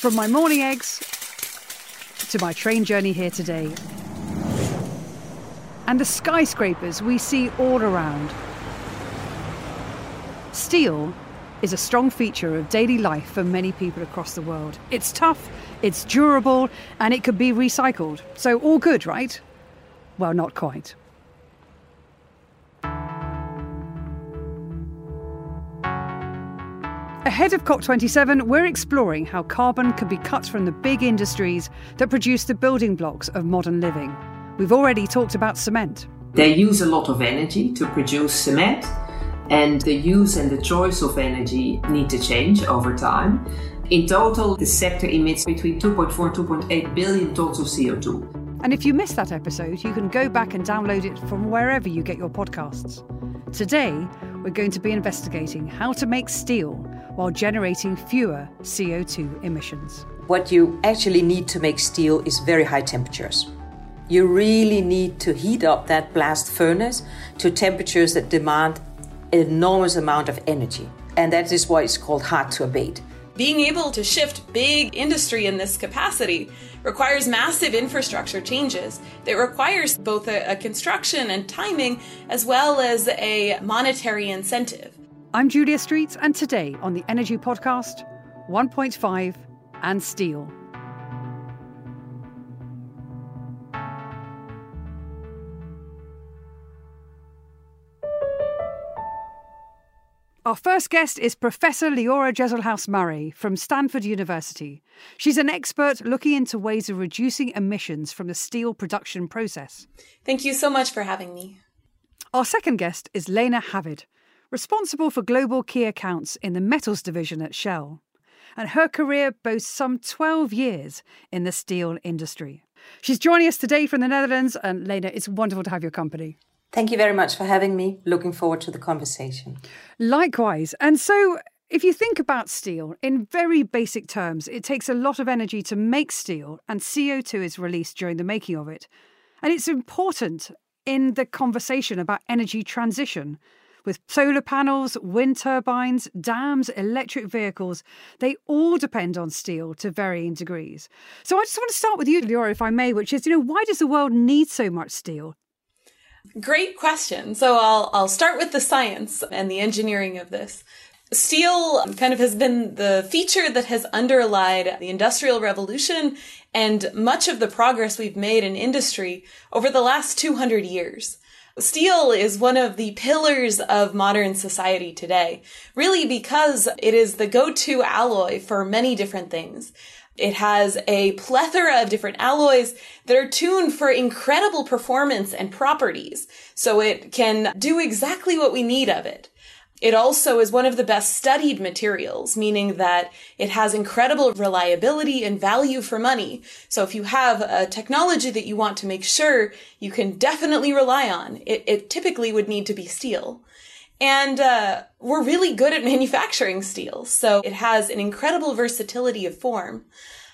From my morning eggs to my train journey here today, and the skyscrapers we see all around. Steel is a strong feature of daily life for many people across the world. It's tough, it's durable, and it could be recycled. So, all good, right? Well, not quite. Ahead of COP27, we're exploring how carbon can be cut from the big industries that produce the building blocks of modern living. We've already talked about cement. They use a lot of energy to produce cement, and the use and the choice of energy need to change over time. In total, the sector emits between 2.4 and 2.8 billion tons of CO2. And if you missed that episode, you can go back and download it from wherever you get your podcasts. Today, we're going to be investigating how to make steel while generating fewer CO2 emissions. What you actually need to make steel is very high temperatures you really need to heat up that blast furnace to temperatures that demand an enormous amount of energy. And that is why it's called hard to abate. Being able to shift big industry in this capacity requires massive infrastructure changes. that requires both a, a construction and timing as well as a monetary incentive. I'm Julia Streets, and today on the Energy Podcast 1.5 and Steel. Our first guest is Professor Leora Dresselhaus Marais from Stanford University. She's an expert looking into ways of reducing emissions from the steel production process. Thank you so much for having me. Our second guest is Lene Hviid, responsible for global key accounts in the metals division at Shell. And her career boasts some 12 years in the steel industry. She's joining us today from the Netherlands, and Lene, it's wonderful to have your company. Thank you very much for having me. Looking forward to the conversation. Likewise. And so, if you think about steel in very basic terms, it takes a lot of energy to make steel, and CO2 is released during the making of it. And it's important in the conversation about energy transition. With solar panels, wind turbines, dams, electric vehicles, they all depend on steel to varying degrees. So I just want to start with you, Leora, if I may, which is, you know, why does the world need so much steel? Great question. So I'll, I'll start with the science and the engineering of this. Steel kind of has been the feature that has underlied the Industrial Revolution and much of the progress we've made in industry over the last 200 years. Steel is one of the pillars of modern society today, really because it is the go-to alloy for many different things. It has a plethora of different alloys that are tuned for incredible performance and properties. So it can do exactly what we need of it. It also is one of the best studied materials, meaning that it has incredible reliability and value for money. So if you have a technology that you want to make sure you can definitely rely on, it, it typically would need to be steel. And uh, we're really good at manufacturing steel, so it has an incredible versatility of form.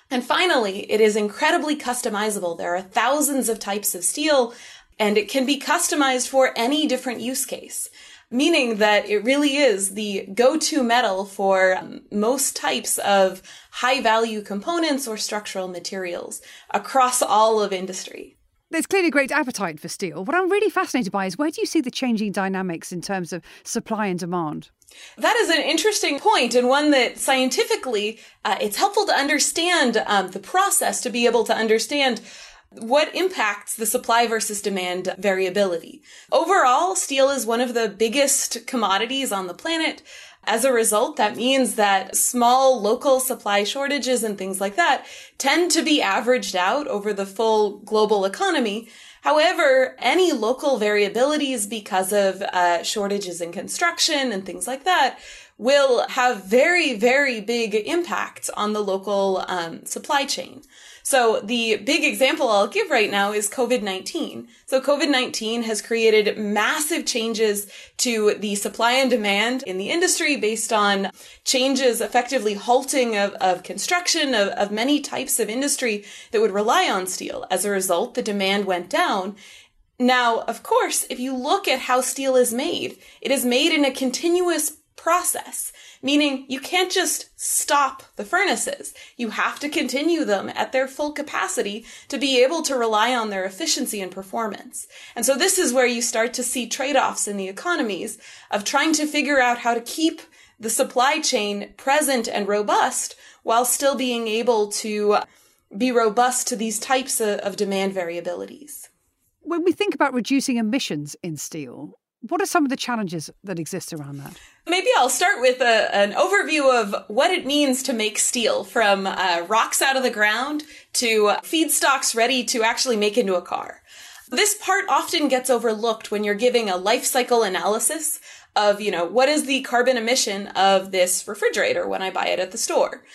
And finally, it is incredibly customizable. There are thousands of types of steel, and it can be customized for any different use case meaning that it really is the go-to metal for um, most types of high value components or structural materials across all of industry. There's clearly great appetite for steel. What I'm really fascinated by is where do you see the changing dynamics in terms of supply and demand? That is an interesting point and one that scientifically uh, it's helpful to understand um, the process to be able to understand what impacts the supply versus demand variability. Overall, steel is one of the biggest commodities on the planet. As a result, that means that small local supply shortages and things like that tend to be averaged out over the full global economy. However, any local variabilities because of uh, shortages in construction and things like that will have very, very big impacts on the local um, supply chain. So the big example I'll give right now is COVID-19. So COVID-19 has created massive changes to the supply and demand in the industry based on changes effectively halting of, of construction of, of many types of industry that would rely on steel. As a result, the demand went down. Now, of course, if you look at how steel is made, it is made in a continuous process, meaning you can't just stop the furnaces. You have to continue them at their full capacity to be able to rely on their efficiency and performance. And so this is where you start to see trade-offs in the economies of trying to figure out how to keep the supply chain present and robust while still being able to be robust to these types of, demand variabilities. When we think about reducing emissions in steel, what are some of the challenges that exist around that? Maybe I'll start with a, an overview of what it means to make steel from uh, rocks out of the ground to feedstocks ready to actually make into a car. This part often gets overlooked when you're giving a life cycle analysis of, you know, what is the carbon emission of this refrigerator when I buy it at the store?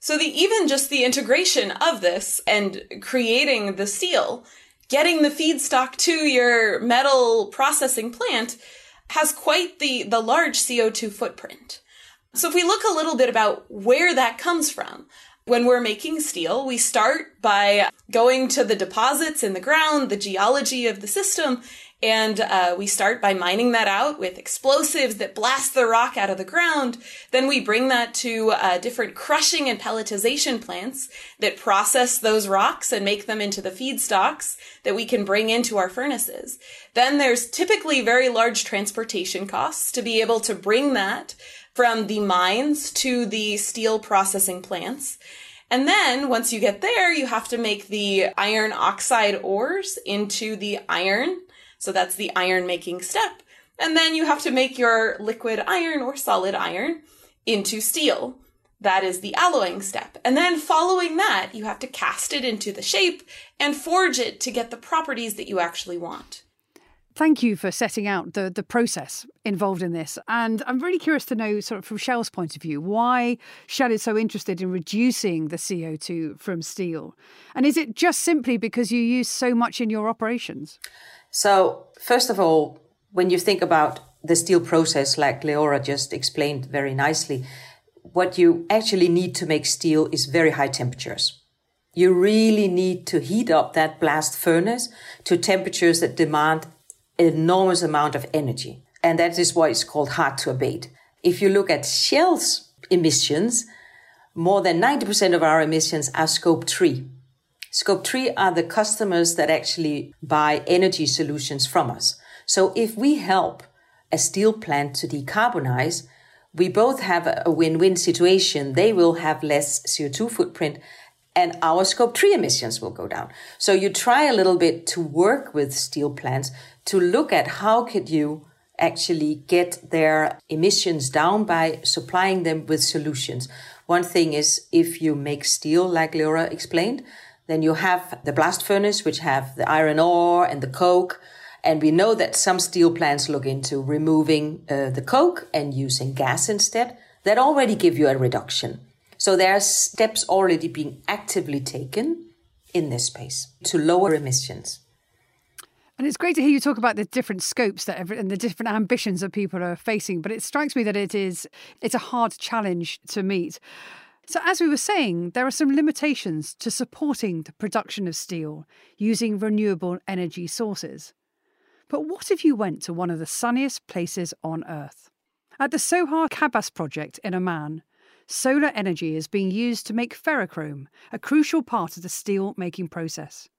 So the even just the integration of this and creating the steel getting the feedstock to your metal processing plant has quite the, the large CO2 footprint. So if we look a little bit about where that comes from, when we're making steel, we start by going to the deposits in the ground, the geology of the system, and uh, we start by mining that out with explosives that blast the rock out of the ground. Then we bring that to uh, different crushing and pelletization plants that process those rocks and make them into the feedstocks that we can bring into our furnaces. Then there's typically very large transportation costs to be able to bring that from the mines to the steel processing plants. And then once you get there, you have to make the iron oxide ores into the iron so that's the iron making step. And then you have to make your liquid iron or solid iron into steel. That is the alloying step. And then following that, you have to cast it into the shape and forge it to get the properties that you actually want. Thank you for setting out the, the process involved in this. And I'm really curious to know, sort of from Shell's point of view, why Shell is so interested in reducing the CO2 from steel. And is it just simply because you use so much in your operations? So, first of all, when you think about the steel process, like Leora just explained very nicely, what you actually need to make steel is very high temperatures. You really need to heat up that blast furnace to temperatures that demand enormous amount of energy. And that is why it's called hard to abate. If you look at Shell's emissions, more than 90% of our emissions are scope 3. Scope 3 are the customers that actually buy energy solutions from us. So if we help a steel plant to decarbonize, we both have a win-win situation. They will have less CO2 footprint and our scope 3 emissions will go down. So you try a little bit to work with steel plants to look at how could you actually get their emissions down by supplying them with solutions. One thing is if you make steel, like Leora explained, then you have the blast furnace, which have the iron ore and the coke. And we know that some steel plants look into removing uh, the coke and using gas instead. That already give you a reduction. So there are steps already being actively taken in this space to lower emissions. And it's great to hear you talk about the different scopes that every, and the different ambitions that people are facing. But it strikes me that it is it's a hard challenge to meet. So, as we were saying, there are some limitations to supporting the production of steel using renewable energy sources. But what if you went to one of the sunniest places on Earth? At the Sohar Qabas project in Oman, solar energy is being used to make ferrochrome, a crucial part of the steel making process.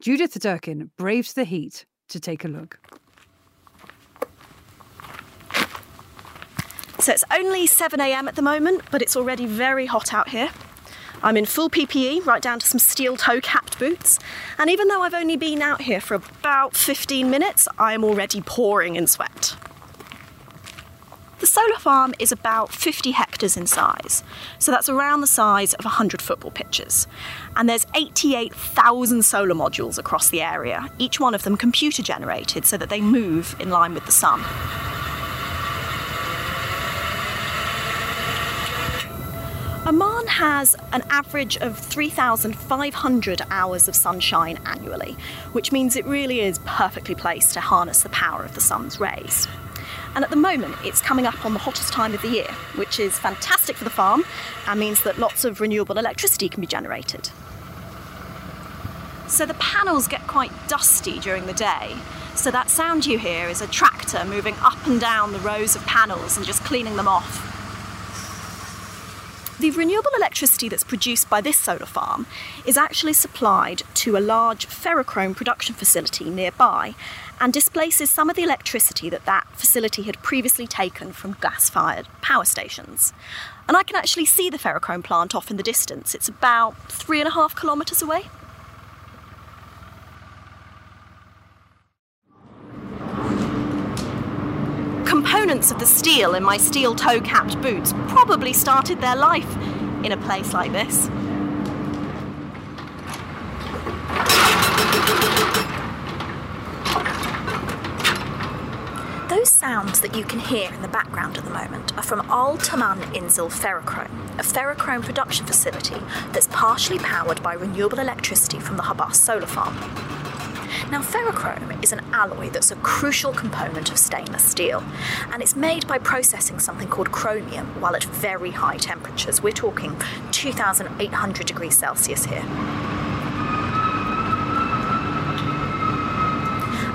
Judith Durkin braved the heat to take a look. So it's only 7am at the moment, but it's already very hot out here. I'm in full PPE, right down to some steel toe capped boots. And even though I've only been out here for about 15 minutes, I am already pouring in sweat. The solar farm is about 50 hectares in size, so that's around the size of 100 football pitches. And there's 88,000 solar modules across the area, each one of them computer generated so that they move in line with the sun. Oman has an average of 3,500 hours of sunshine annually, which means it really is perfectly placed to harness the power of the sun's rays. And at the moment, it's coming up on the hottest time of the year, which is fantastic for the farm and means that lots of renewable electricity can be generated. So the panels get quite dusty during the day, So that sound you hear is a tractor moving up and down the rows of panels and just cleaning them off. The renewable electricity that's produced by this solar farm is actually supplied to a large ferrochrome production facility nearby and displaces some of the electricity that that facility had previously taken from gas fired power stations. And I can actually see the ferrochrome plant off in the distance. It's about three and a half kilometres away. Of the steel in my steel toe capped boots probably started their life in a place like this. Those sounds that you can hear in the background at the moment are from Al Tamman Indsil Ferrochrome, a ferrochrome production facility that's partially powered by renewable electricity from the Qabas solar farm. Now, ferrochrome is an alloy that's a crucial component of stainless steel, and it's made by processing something called chromium while at very high temperatures. We're talking 2800 degrees Celsius here.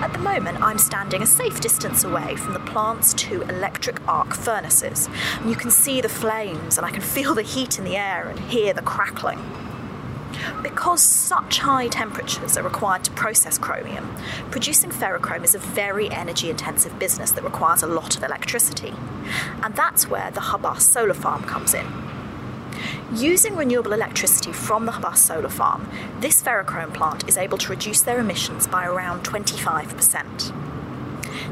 At the moment, I'm standing a safe distance away from the plant's two electric arc furnaces. And you can see the flames, and I can feel the heat in the air and hear the crackling. Because such high temperatures are required to process chromium, producing ferrochrome is a very energy intensive business that requires a lot of electricity. And that's where the Qabas solar farm comes in. Using renewable electricity from the Qabas solar farm, this ferrochrome plant is able to reduce their emissions by around 25%.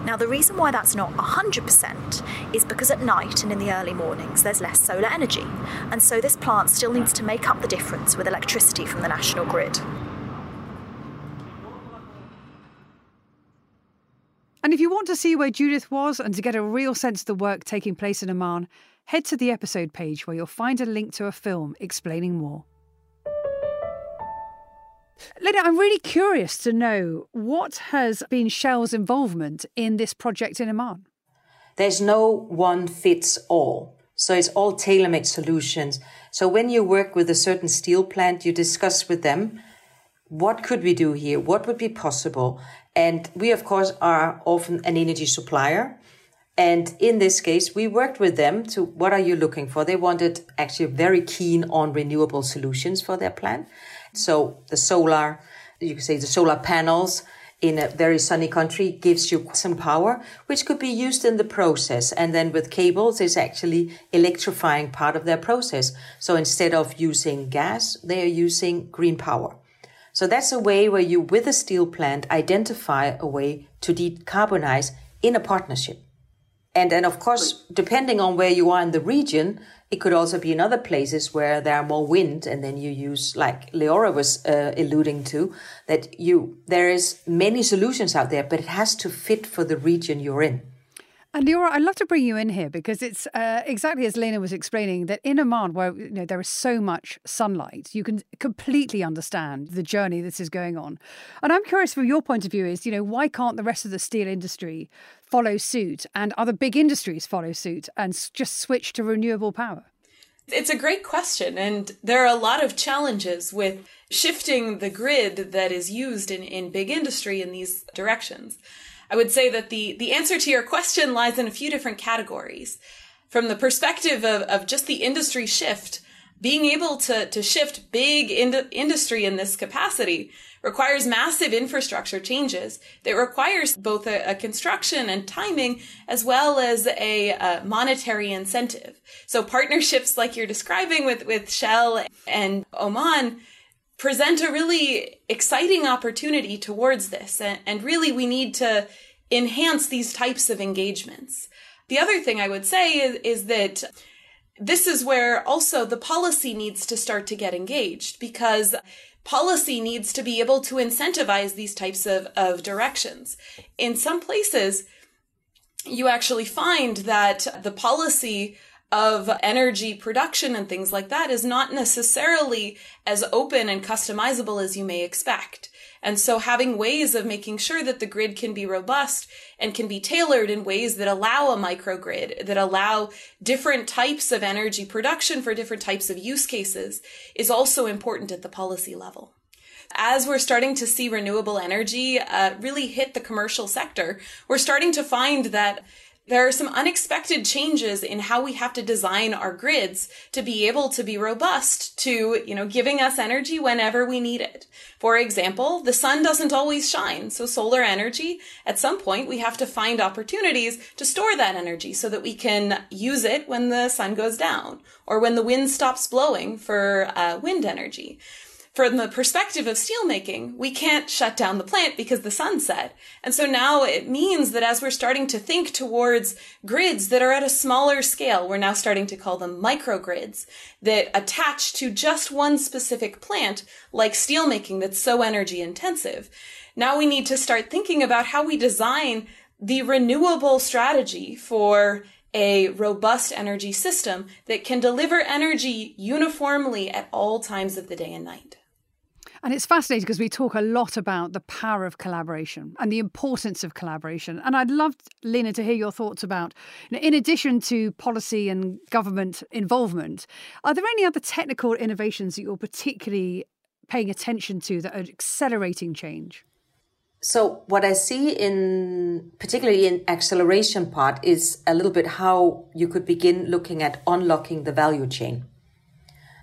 Now, the reason why that's not 100% is because at night and in the early mornings there's less solar energy, and so this plant still needs to make up the difference with electricity from the national grid. And if you want to see where Judith was and to get a real sense of the work taking place in Oman, head to the episode page where you'll find a link to a film explaining more. Lene, I'm really curious to know what has been Shell's involvement in this project in Oman. There's no one fits all. So it's all tailor made solutions. So when you work with a certain steel plant, you discuss with them what could we do here? What would be possible? And we, of course, are often an energy supplier. And in this case, we worked with them to what are you looking for? They wanted actually very keen on renewable solutions for their plant. So the solar, you could say the solar panels in a very sunny country gives you some power, which could be used in the process. And then with cables, it's actually electrifying part of their process. So instead of using gas, they are using green power. So that's a way where you, with a steel plant, identify a way to decarbonize in a partnership. And then, of course, depending on where you are in the region, it could also be in other places where there are more wind, and then you use, like Leora was uh, alluding to, that you there is many solutions out there, but it has to fit for the region you're in. And Leora, I'd love to bring you in here because it's uh, exactly as Lene was explaining that in Oman, where you know there is so much sunlight, you can completely understand the journey this is going on. And I'm curious from your point of view is, you know, why can't the rest of the steel industry follow suit and other big industries follow suit and just switch to renewable power? It's a great question, and there are a lot of challenges with shifting the grid that is used in, in big industry in these directions. I would say that the, the answer to your question lies in a few different categories. From the perspective of, of just the industry shift, being able to, to shift big ind- industry in this capacity requires massive infrastructure changes that requires both a, a construction and timing as well as a, a, monetary incentive. So partnerships like you're describing with, with Shell and Oman present a really exciting opportunity towards this. And, and really we need to enhance these types of engagements. The other thing I would say is, is that this is where also the policy needs to start to get engaged because policy needs to be able to incentivize these types of, of directions. In some places, you actually find that the policy of energy production and things like that is not necessarily as open and customizable as you may expect. And so having ways of making sure that the grid can be robust and can be tailored in ways that allow a microgrid, that allow different types of energy production for different types of use cases is also important at the policy level. as we're starting to see renewable energy uh, really hit the commercial sector, we're starting to find that there are some unexpected changes in how we have to design our grids to be able to be robust to, you know, giving us energy whenever we need it. For example, the sun doesn't always shine. So solar energy, at some point, we have to find opportunities to store that energy so that we can use it when the sun goes down or when the wind stops blowing for uh, wind energy from the perspective of steelmaking, we can't shut down the plant because the sun set. And so now it means that as we're starting to think towards grids that are at a smaller scale, we're now starting to call them microgrids that attach to just one specific plant, like steelmaking that's so energy intensive. Now we need to start thinking about how we design the renewable strategy for a robust energy system that can deliver energy uniformly at all times of the day and night. And it's fascinating because we talk a lot about the power of collaboration and the importance of collaboration. And I'd love, Lene, to hear your thoughts about, in addition to policy and government involvement, are there any other technical innovations that you're particularly paying attention to that are accelerating change? So what I see in particularly in acceleration part is a little bit how you could begin looking at unlocking the value chain.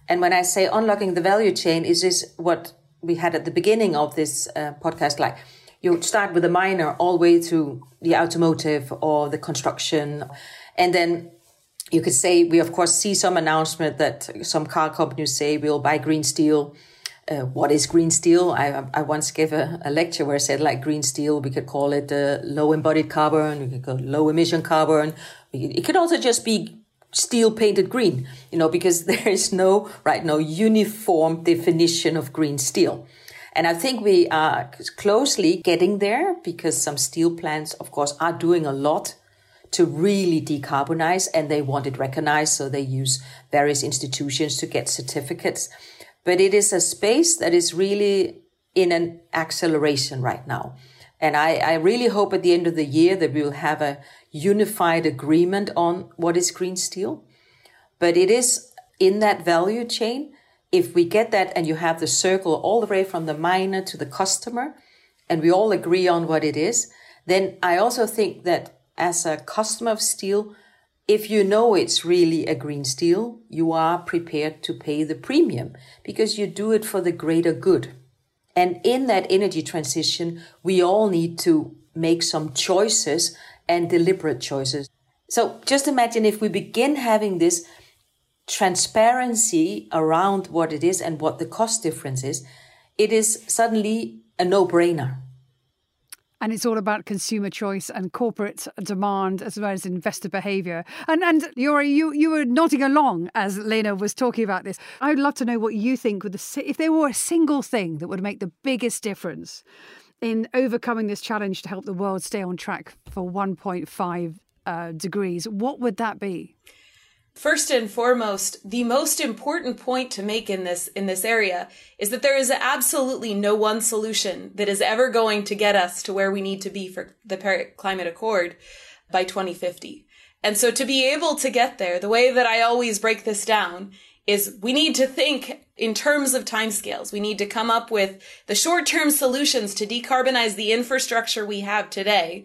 And when I say unlocking the value chain, is this what we had at the beginning of this uh, podcast, like you start with a miner all the way to the automotive or the construction, and then you could say we of course see some announcement that some car companies say we'll buy green steel. Uh, what is green steel? I, I once gave a, a, lecture where I said like green steel, we could call it uh, low embodied carbon, we could call low emission carbon. It could also just be steel painted green, you know, because there is no, right, no uniform definition of green steel. And I think we are closely getting there because some steel plants, of course, are doing a lot to really decarbonize and they want it recognized. So they use various institutions to get certificates. But it is a space that is really in an acceleration right now. And I, I really hope at the end of the year that we will have a unified agreement on what is green steel. But it is in that value chain. If we get that and you have the circle all the way from the miner to the customer, and we all agree on what it is, then I also think that as a customer of steel, if you know it's really a green steel, you are prepared to pay the premium because you do it for the greater good. And in that energy transition, we all need to make some choices and deliberate choices. So just imagine if we begin having this transparency around what it is and what the cost difference is, it is suddenly a no brainer. And it's all about consumer choice and corporate demand as well as investor behavior. And and Leora, you you were nodding along as Lene was talking about this. I would love to know what you think with the if there were a single thing that would make the biggest difference in overcoming this challenge to help the world stay on track for 1.5 uh, degrees, what would that be? First and foremost, the most important point to make in this in this area is that there is absolutely no one solution that is ever going to get us to where we need to be for the Paris Climate Accord by 2050. And so to be able to get there, the way that I always break this down is we need to think in terms of timescales. We need to come up with the short-term solutions to decarbonize the infrastructure we have today.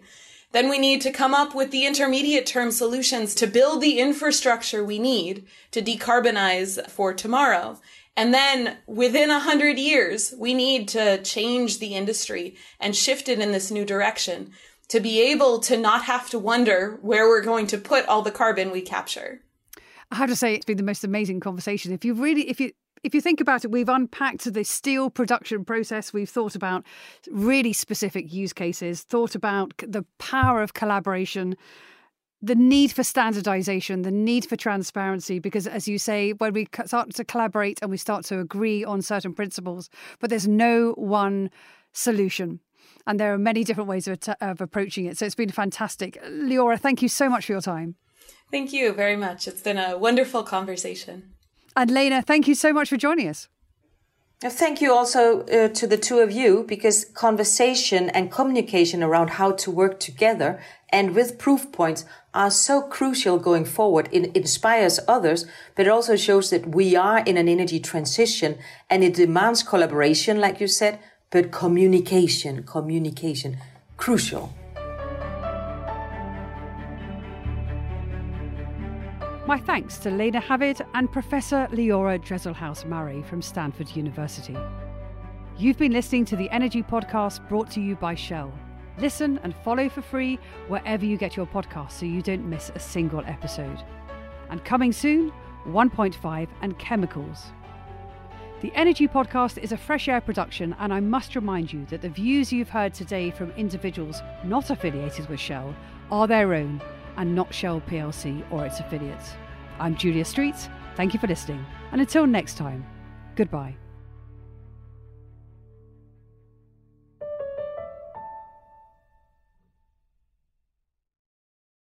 Then we need to come up with the intermediate term solutions to build the infrastructure we need to decarbonize for tomorrow. And then within a hundred years, we need to change the industry and shift it in this new direction to be able to not have to wonder where we're going to put all the carbon we capture. I have to say it's been the most amazing conversation. If you really, if you if you think about it, we've unpacked the steel production process. We've thought about really specific use cases, thought about the power of collaboration, the need for standardization, the need for transparency, because as you say, when we start to collaborate and we start to agree on certain principles, but there's no one solution. And there are many different ways of, of approaching it. So it's been fantastic. Leora, thank you so much for your time. Thank you very much. It's been a wonderful conversation. And Lene, thank you so much for joining us. Thank you also uh, to the two of you because conversation and communication around how to work together and with proof points are so crucial going forward. It inspires others, but it also shows that we are in an energy transition and it demands collaboration, like you said, but communication, communication, crucial. My thanks to Lene Hviid and Professor Leora Dresselhaus Marais from Stanford University. You've been listening to the Energy Podcast brought to you by Shell. Listen and follow for free wherever you get your podcasts so you don't miss a single episode. And coming soon, 1.5 and chemicals. The Energy Podcast is a fresh air production, and I must remind you that the views you've heard today from individuals not affiliated with Shell are their own and not Shell plc or its affiliates. I'm Julia Streets. Thank you for listening, and until next time, goodbye.